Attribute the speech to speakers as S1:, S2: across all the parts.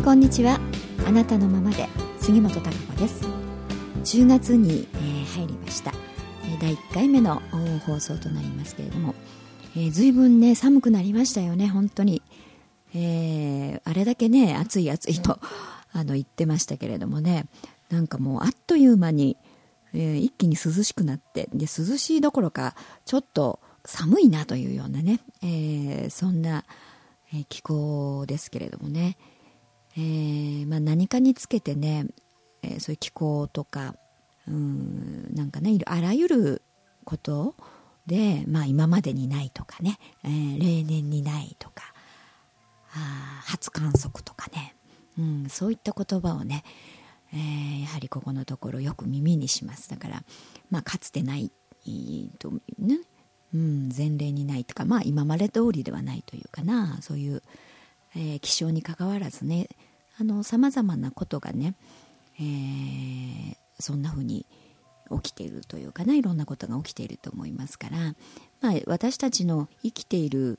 S1: んこんにちは。あなたのままで杉本孝子です。10月に、えー、入りました。第1回目の放送となりますけれども、えー、随分ね寒くなりましたよね本当に、えー、あれだけね暑い暑いと あの言ってましたけれどもね。なんかもうあっという間に、えー、一気に涼しくなってで涼しいどころかちょっと寒いなというようなね、えー、そんな、え気候ですけれどもね、えー、まあ、何かにつけてね、えー、そういう気候とかうんなんかねあらゆることで、まあ、今までにないとかね、えー、例年にないとかあ初観測とかね、うん、そういった言葉をね、えー、やはりここのところよく耳にします。だから、まあ、かつてないとね、うん、前例にないとか、まあ、今まで通りではないというかなそういう、えー、気象にかかわらずねさまざまなことがね、えー、そんな風に起きているというかないろんなことが起きていると思いますから、まあ、私たちの生きている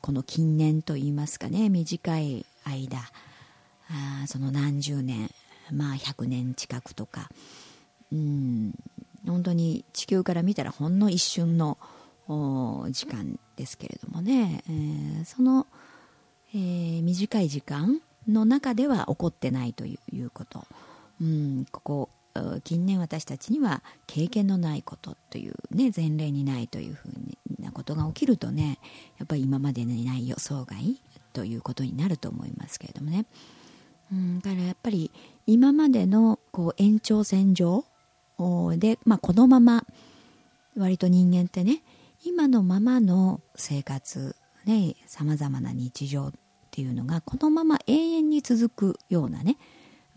S1: この近年といいますかね短い間あその何十年まあ100年近くとかうん本当に地球から見たらほんの一瞬の時間ですけれどもね、えー、その、えー、短い時間の中では起こってないということ、うん、ここ近年私たちには経験のないことというね前例にないというふうなことが起きるとねやっぱり今までにない予想外ということになると思いますけれどもね、うん、だからやっぱり今までのこう延長線上で、まあ、このまま割と人間ってね今のままの生活ねさまざまな日常っていうのがこのまま永遠に続くようなね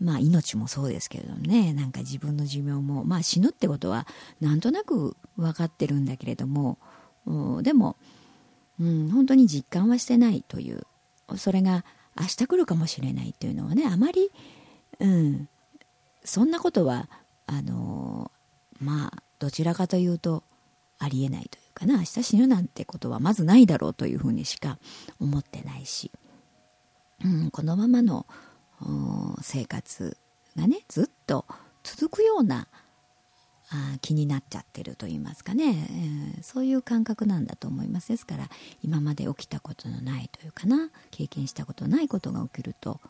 S1: まあ命もそうですけれどもねなんか自分の寿命もまあ死ぬってことはなんとなく分かってるんだけれどもでも、うん、本当に実感はしてないというそれが明日来るかもしれないっていうのはねあまり、うん、そんなことはあのまあどちらかというとありえないというかな明日死ぬなんてことはまずないだろうというふうにしか思ってないし、うん、このままの生活がねずっと続くようなあ気になっちゃってると言いますかね、えー、そういう感覚なんだと思います。ですから今まで起きたことのないというかな経験したことないことが起きると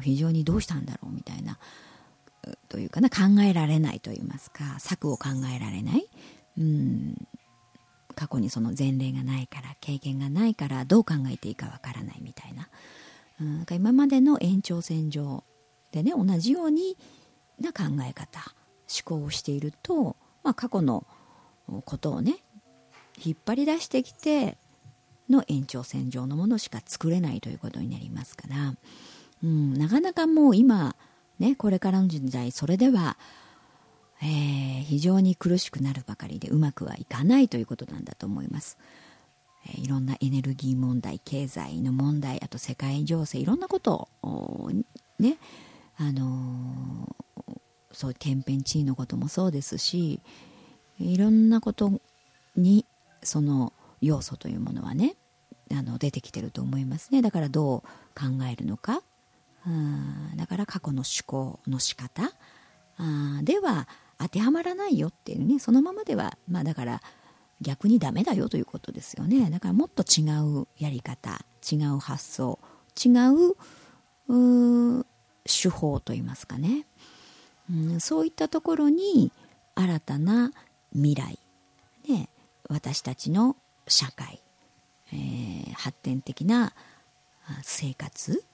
S1: 非常にどうしたんだろうみたいなというかな考えられないと言いますか策を考えられない。うん過去にその前例がないから経験がないからどう考えていいかわからないみたいな。うん今までの延長線上でね同じようにな考え方思考をしていると、まあ、過去のことをね引っ張り出してきての延長線上のものしか作れないということになりますから、うん、なかなかもう今ね、これからの時代それでは、えー、非常に苦しくなるばかりでうまくはいかないということなんだと思います、いろんなエネルギー問題経済の問題あと世界情勢いろんなことをねあのー、そう天変地異のこともそうですしいろんなことにその要素というものはねあの出てきてると思いますね。だからどう考えるのか。うんだから過去の思考の仕方。あでは当てはまらないよっていうねそのままではまあだから逆にダメだよということですよね。だからもっと違うやり方違う発想違う手法といいますかね、うん、そういったところに新たな未来、ね、私たちの社会、えー、発展的な生活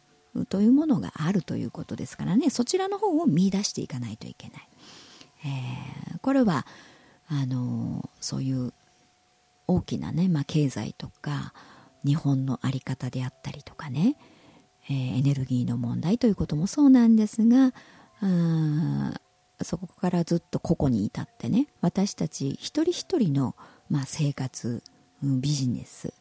S1: というものがあるということですからね。そちらの方を見出していかないといけない、えー、これはあのそういう大きなね、まあ、経済とか日本の在り方であったりとかね、えー、エネルギーの問題ということもそうなんですがそこからずっと個々に至ってね私たち一人一人の、まあ、生活ビジネス、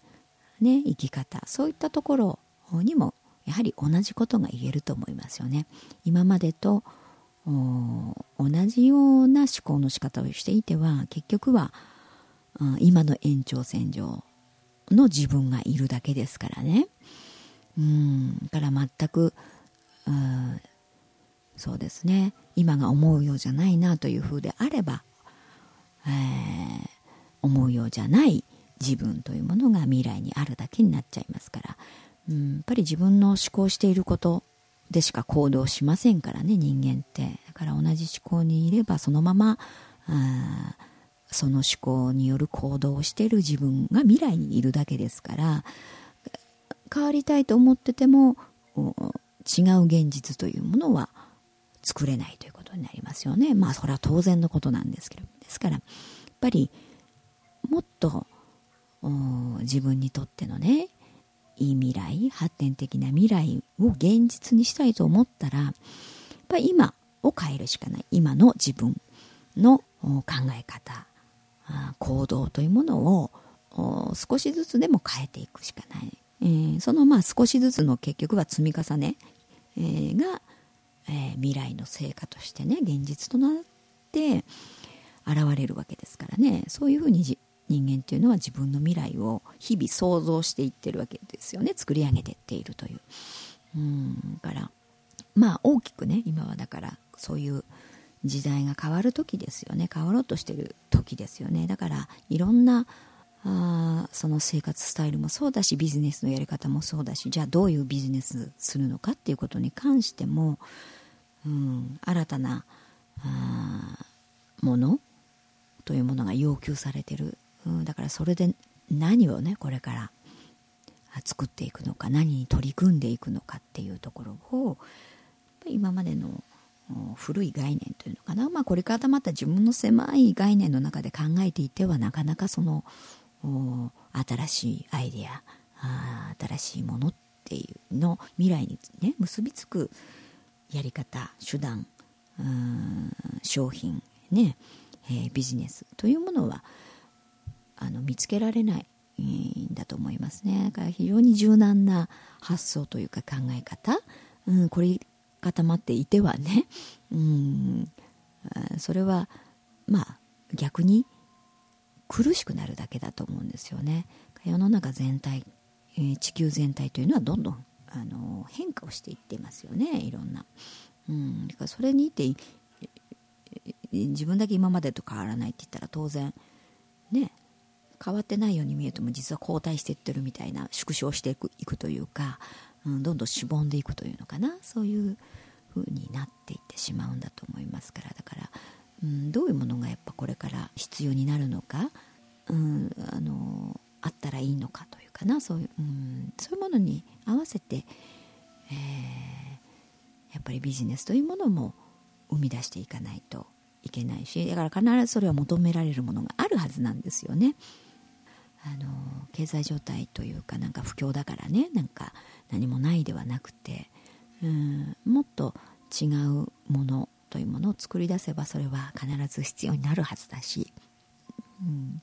S1: ね、生き方そういったところにもやはり同じことが言えると思いますよね。今までと同じような思考の仕方をしていては結局は今の延長線上の自分がいるだけですからね。うんから全くうんそうですね。今が思うようじゃないなというふうであれば、えー、思うようじゃない自分というものが未来にあるだけになっちゃいますから、うん、やっぱり自分の思考していることでしか行動しませんからね人間って。だから同じ思考にいればそのままあその思考による行動をしている自分が未来にいるだけですから変わりたいと思ってても違う現実というものは作れないということになりますよね。まあそれは当然のことなんですけど。ですからやっぱりもっと自分にとってのねいい未来発展的な未来を現実にしたいと思ったらやっぱり今を変えるしかない。今の自分の考え方。行動というものを少しずつでも変えていくしかない、えー、そのまあ少しずつの結局は積み重ね、えー、が、えー、未来の成果としてね現実となって現れるわけですからね。そういうふうに人間っていうのは自分の未来を日々想像していってるわけですよね。作り上げていっているという。うんからまあ大きくね今はだからそういう時代が変わる時ですよね。変わろうとしてる時ですよね。だからいろんなあその生活スタイルもそうだしビジネスのやり方もそうだしじゃあどういうビジネスするのかっていうことに関しても、うん、新たなあものというものが要求されてる。うん、だからそれで何をねこれから作っていくのか何に取り組んでいくのかっていうところを今までの古い概念というのかな、まあ、これからまた自分の狭い概念の中で考えていてはなかなかその新しいアイデア新しいものっていうの未来に、ね、結びつくやり方手段商品ね、えー、ビジネスというものはあの見つけられないんだと思いますね。だから非常に柔軟な発想というか考え方、うん、これ固まっていてはね、うん、それはまあ逆に苦しくなるだけだと思うんですよね。世の中全体、え、地球全体というのはどんどんあの変化をしていっていますよね。いろんな、うん、だからそれにいて自分だけ今までと変わらないって言ったら当然ね変わってないように見えても実は後退していってるみたいな縮小していくいくというか、うん、どんどんしぼんでいくというのかな。そういう風になっていってしまうんだと思いますから。だから、うん、どういうものがやっぱこれから必要になるのか、うん、あのあったらいいのかというかな。そういう,、うん、そういうものに合わせて、えー、やっぱりビジネスというものも生み出していかないといけないし。だから必ずそれは求められるものがあるはずなんですよね。あの経済状態というかなんか不況だからね。なんか何もないではなくてうんもっと違うものというものを作り出せばそれは必ず必要になるはずだし、うん。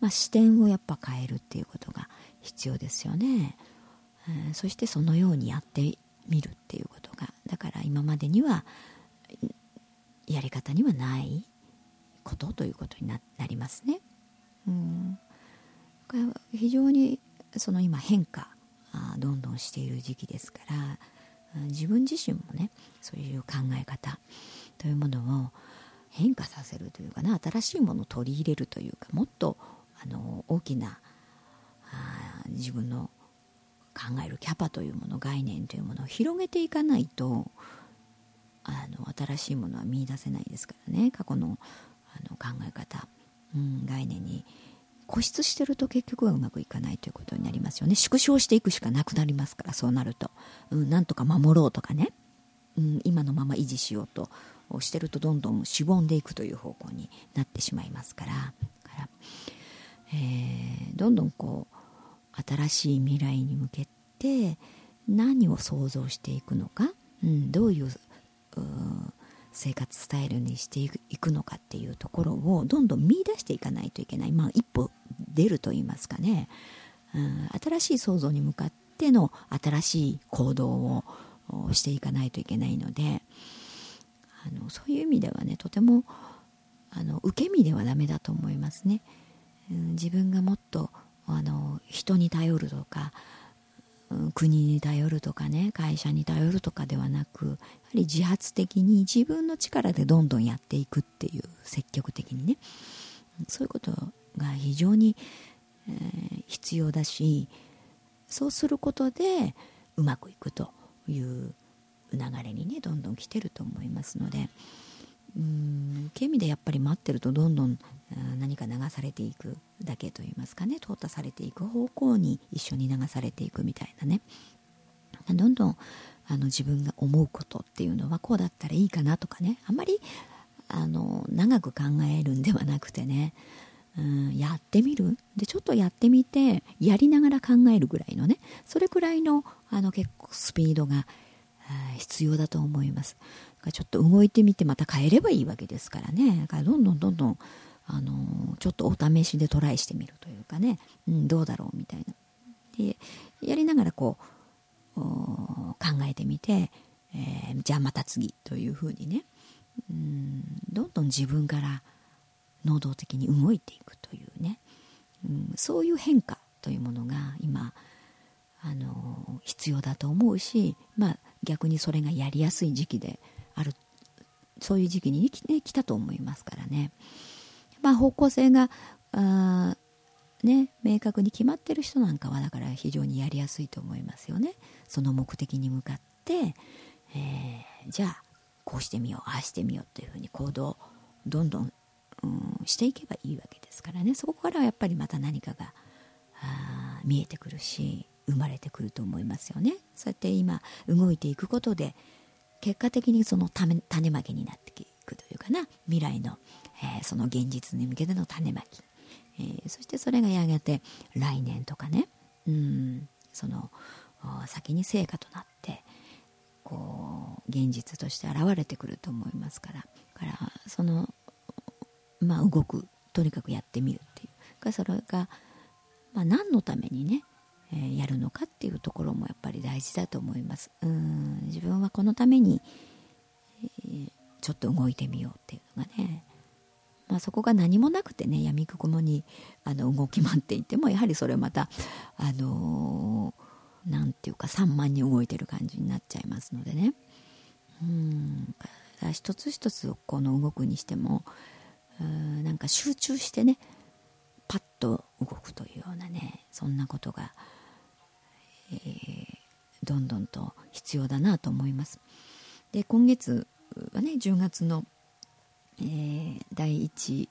S1: まあ、視点をやっぱ変えるっていうことが必要ですよね、うん、そしてそのようにやってみるっていうことが。だから今までにはやり方にはないことということになりますね。うん。非常にその今変化どんどんしている時期ですから自分自身もねそういう考え方というものを変化させるというかな新しいものを取り入れるというかもっとあの大きなあ自分の考えるキャパというもの概念というものを広げていかないとあの新しいものは見いだせないですからね。過去のあの考え方、うん、概念に固執してると結局はうまくいかないということになりますよね。縮小していくしかなくなりますからそうなると、うん、なんとか守ろうとかね、うん、今のまま維持しようとしてるとどんどんしぼんでいくという方向になってしまいますから。から、えー、どんどんこう新しい未来に向けて何を想像していくのか、うん、どういう生活スタイルにしていくのかっていうところをどんどん見出していかないといけない、まあ、一歩出ると言いますかね、うん、新しい創造に向かっての新しい行動をしていかないといけないのであのそういう意味ではねとてもあの受け身ではダメだと思いますね、うん、自分がもっとあの人に頼るとか国に頼るとかね会社に頼るとかではなくやはり自発的に自分の力でどんどんやっていくっていう積極的にね。そういうことが非常に、えー、必要だしそうすることでうまくいくという流れにねどんどん来てると思いますので。うんそういう意味でやっぱり待ってるとどんどん何か流されていくだけといいますかね。淘汰されていく方向に一緒に流されていくみたいなね。どんどんあの自分が思うことっていうのはこうだったらいいかなとかね。あんまりあの長く考えるんではなくてね。うんやってみる。でちょっとやってみてやりながら考えるぐらいのね。それくらいのあの結構スピードが必要だと思います。ちょっと動いてみてまた変えればいいわけですからね。だからどんどんどんどんあのちょっとお試しでトライしてみるというかね、うん、どうだろうみたいな。でやりながらこう考えてみて、えー、じゃあまた次というふうにね、うん、どんどん自分から能動的に動いていくというね、うん、そういう変化というものが今あの必要だと思うし、まあ、逆にそれがやりやすい時期であるそういう時期に、ね、来たと思いますからね、まあ、方向性があ、ね、明確に決まってる人なんかはだから非常にやりやすいと思いますよね。その目的に向かって、えー、じゃあこうしてみようああしてみようっていうふうに行動どんどん、うん、していけばいいわけですからね。そこからはやっぱりまた何かがあ見えてくるし生まれてくると思いますよね。そうやって今動いていくことで結果的にその種種まきになっていくというかな未来の、えー、その現実に向けての種まき、えー、そしてそれがやがて来年とかねうんその先に成果となってこう現実として現れてくると思いますから。からそのまあ動くとにかくやってみるっていう。かそれが、まあ、何のためにねえー、やるのかっていうところもやっぱり大事だと思います。うん。自分はこのために、えー、ちょっと動いてみようっていうのがね、まあ、そこが何もなくてねやみくもにあの動き回っていてもやはりそれまたあのー、ていうか散漫に動いてる感じになっちゃいますのでね。うん。一つ一つこの動くにしてもうんなんか集中してねパッと動くというようなねそんなことがえー、どんどんと必要だなと思います。で今月はね10月の、えー、第1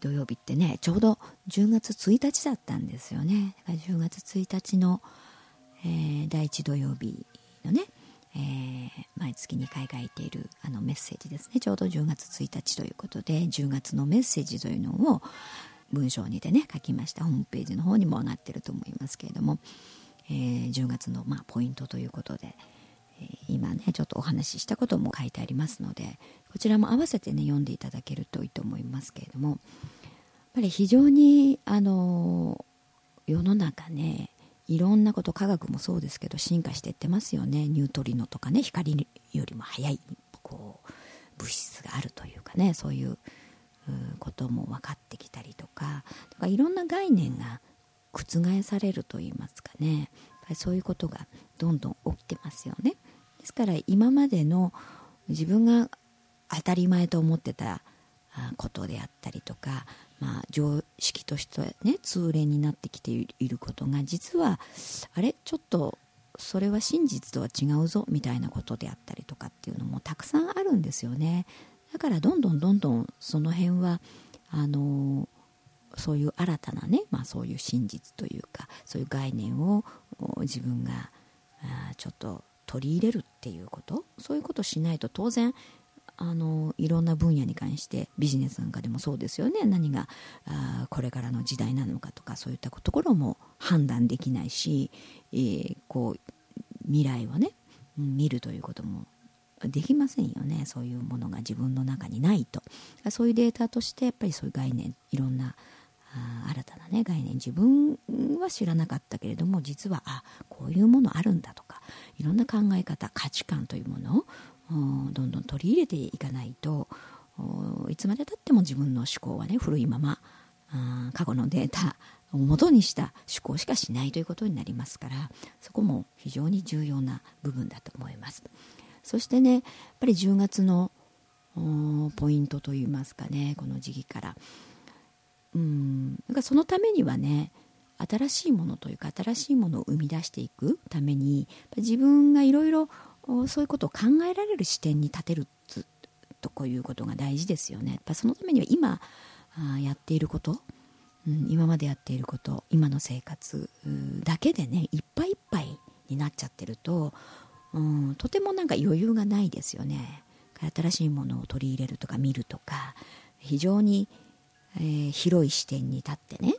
S1: 土曜日ってねちょうど10月1日だったんですよね。だから10月1日の、えー、第1土曜日のね、えー、毎月2回書いているあのメッセージですね。ちょうど10月1日ということで10月のメッセージというのを文章にでね書きました。ホームページの方にも上がってると思いますけれども。えー、10月の、まあ、ポイントということで、えー、今ねちょっとお話ししたことも書いてありますのでこちらも合わせてね読んでいただけるといいと思いますけれどもやっぱり非常にあの世の中ねいろんなこと科学もそうですけど進化していってますよね。ニュートリノとかね光よりも速いこう物質があるというかねそういうことも分かってきたりとかいろんな概念が覆されると言いますかね。やっぱりそういうことがどんどん起きてますよね。ですから今までの自分が当たり前と思ってたことであったりとか、まあ、常識としてね通例になってきていることが実はあれちょっとそれは真実とは違うぞみたいなことであったりとかっていうのもたくさんあるんですよね。だからどんどんどんどんその辺はあのそういう新たなね、まあ、そういう真実というかそういう概念を自分があちょっと取り入れるっていうこと？そういうことをしないと当然あのいろんな分野に関してビジネスなんかでもそうですよね。何があこれからの時代なのかとかそういったところも判断できないし、えー、こう未来をね見るということもできませんよね。そういうものが自分の中にないと。そういうデータとしてやっぱりそういう概念いろんな新たな、ね、概念自分は知らなかったけれども実はあこういうものあるんだとかいろんな考え方価値観というものをどんどん取り入れていかないといつまでたっても自分の思考はね古いまま過去のデータを元にした思考しかしないということになりますからそこも非常に重要な部分だと思います。そしてねやっぱり10月のポイントといいますかねこの時期から。うんそのためにはね新しいものというか新しいものを生み出していくために自分がいろいろそういうことを考えられる視点に立てるとこういうことが大事ですよね。やっぱそのためには今あやっていること、うん、今までやっていること今の生活だけでねいっぱいいっぱいになっちゃってると、うん、とてもなんか余裕がないですよね。新しいものを取り入れるとか見るとか非常に、えー、広い視点に立ってね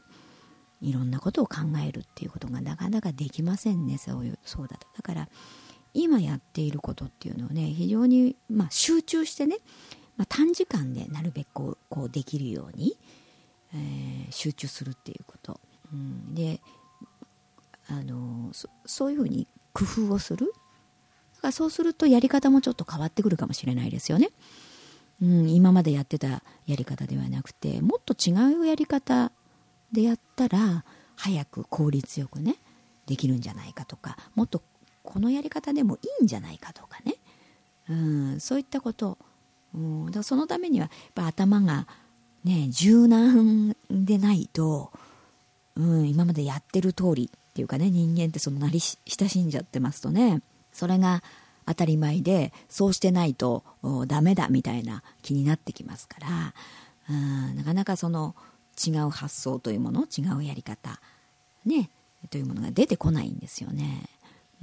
S1: いろんなことを考えるっていうことがなかなかできませんねそういうそうだと。だから今やっていることっていうのをね非常に、まあ、集中してね、まあ、短時間でなるべくこうこうできるように、えー、集中するっていうこと、うん、であのそそういうふうに工夫をする。だからそうするとやり方もちょっと変わってくるかもしれないですよね、うん、今までやってたやり方ではなくてもっと違うやり方でやったら早く効率よくねできるんじゃないかとかもっとこのやり方でもいいんじゃないかとかね、うん、そういったこと、うん、だそのためにはやっぱ頭がね柔軟でないと、うん、今までやってる通りっていうかね人間ってそのなり親しんじゃってますとねそれが当たり前でそうしてないとダメだみたいな気になってきますから、なかなかその違う発想というもの違うやり方ねというものが出てこないんですよね。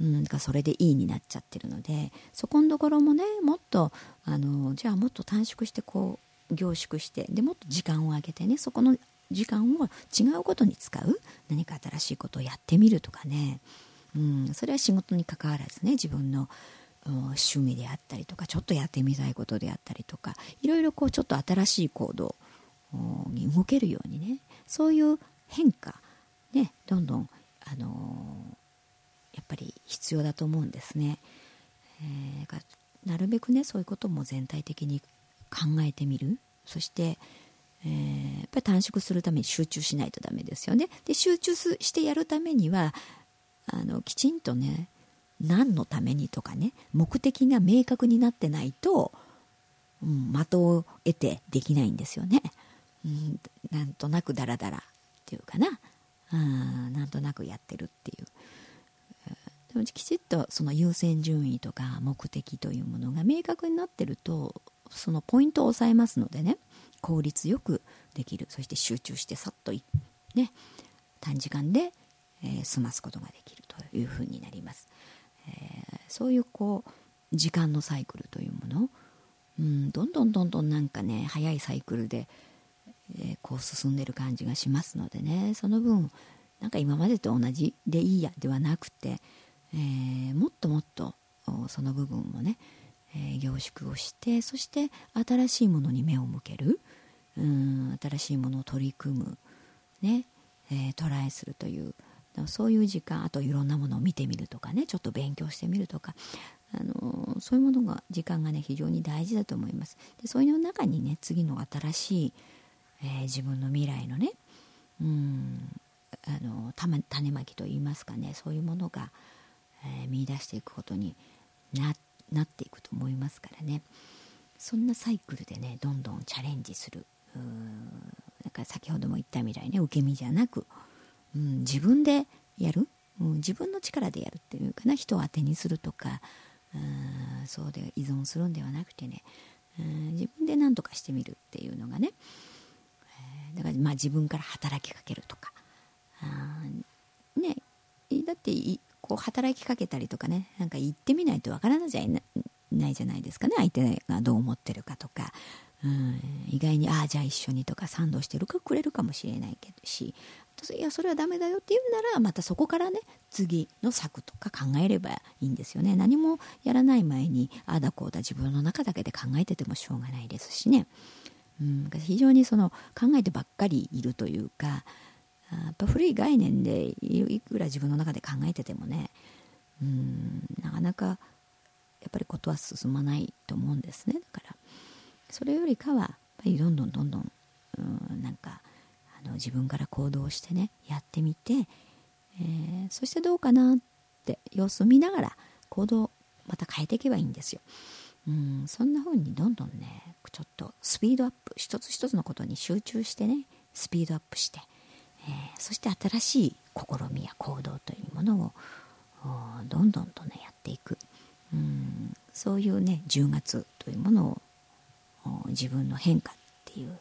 S1: うん、かそれでいいになっちゃってるのでそこのところもねもっとあのじゃあもっと短縮してこう凝縮してでもっと時間を空けてねそこの時間を違うことに使う何か新しいことをやってみるとかね、うん、それは仕事に関わらずね自分の趣味であったりとかちょっとやってみたいことであったりとかいろいろこうちょっと新しい行動に動けるようにねそういう変化ねどんどんあのやっぱり必要だと思うんですね。えー、なるべくねそういうことも全体的に考えてみるそして、えー、やっぱり短縮するために集中しないとダメですよね。で集中してやるためにはあのきちんとね何のためにとかね目的が明確になってないと、うん、的を得てできないんですよね。うん、なんとなくダラダラっていうかな、うん、なんとなくやってるっていう。でもきちっとその優先順位とか目的というものが明確になってるとそのポイントを抑えますのでね効率よくできるそして集中してさっとね短時間で、えー、済ますことができるというふうになります、えー、そういうこう時間のサイクルというもの。うんどんどんどんどんなんかね早いサイクルでえー、こう進んでる感じがしますのでね。その分なんか今までと同じでいいやではなくて、えー、もっともっとその部分をね、えー、凝縮をしてそして新しいものに目を向ける。うん新しいものを取り組む、ねえ、トライするというそういう時間あといろんなものを見てみるとかねちょっと勉強してみるとかあのそういうものが時間がね非常に大事だと思います。でそういう中にね次の新しいえー、自分の未来のねうんあの種まきといいますかねそういうものが、えー、見出していくことにななっていくと思いますからね。そんなサイクルでねどんどんチャレンジする。だから先ほども言ったみたいに受け身じゃなく、うん、自分でやる、うん、自分の力でやるっていうかな。人を当てにするとか。うんそうで依存するんではなくてね。うん自分で何とかしてみるっていうのがね。だからまあ自分から働きかけるとか。あねだってこう働きかけたりとかね。なんか言ってみないとわからないじゃないじゃないですかね。相手がどう思ってるかとか、うん、意外にああじゃあ一緒にとか賛同してるかくれるかもしれないけどし。いやそれはダメだよって言うならまたそこからね次の策とか考えればいいんですよね。何もやらない前にああだこうだ自分の中だけで考えててもしょうがないですしね。うん、非常にその考えてばっかりいるというかやっぱ古い概念でいくら自分の中で考えててもねうん。なかなかやっぱりことは進まないと思うんですね。だからそれよりかはやっぱりどんどんどんどんうんなんかの自分から行動してねやってみて、えー、そしてどうかなって様子を見ながら行動また変えていけばいいんですよ。うんそんな風にどんどんねちょっとスピードアップ一つ一つのことに集中してねスピードアップして、えー、そして新しい試みや行動というものをどんどんとねやっていくうんそういうね10月というものを自分の変化っていう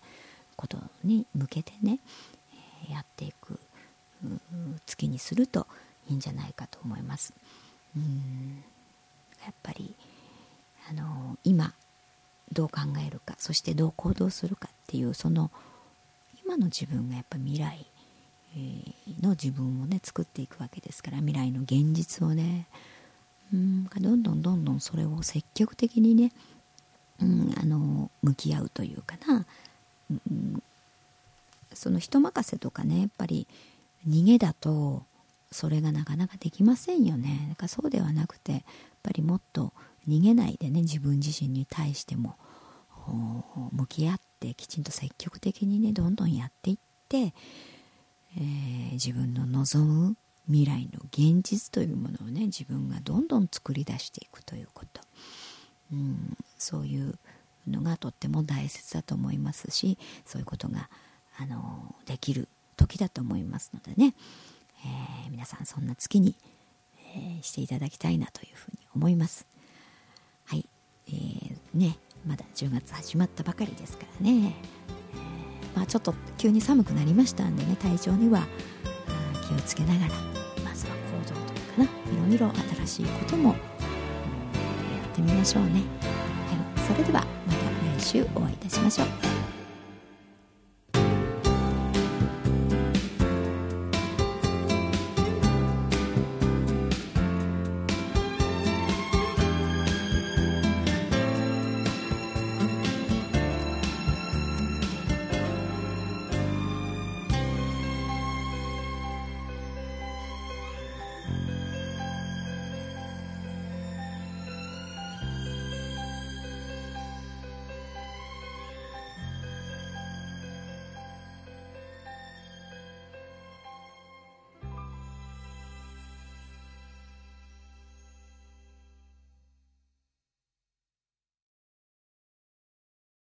S1: ことに向けてね、やっていく月にするといいんじゃないかと思います。うん。やっぱりあの今どう考えるかそしてどう行動するかっていうその今の自分がやっぱ未来の自分をね作っていくわけですから未来の現実をね。うんどんどんどんどんそれを積極的にね、うん、あの向き合うというかな、その人任せとかねやっぱり逃げだとそれがなかなかできませんよね。だからそうではなくてやっぱりもっと逃げないでね自分自身に対しても向き合ってきちんと積極的にねどんどんやっていって、えー、自分の望む未来の現実というものをね自分がどんどん作り出していくということ、うん、そういうのがとっても大切だと思いますしそういうことがあのできる時だと思いますのでね、えー、皆さんそんな月に、えー、していただきたいなというふうに思います。はい、えー、ねまだ10月始まったばかりですからね、えー、まあ、ちょっと急に寒くなりましたんでね体調には気をつけながらまずは行動というかないろいろ新しいこともやってみましょうね、それではまた来週お会いいたしましょう。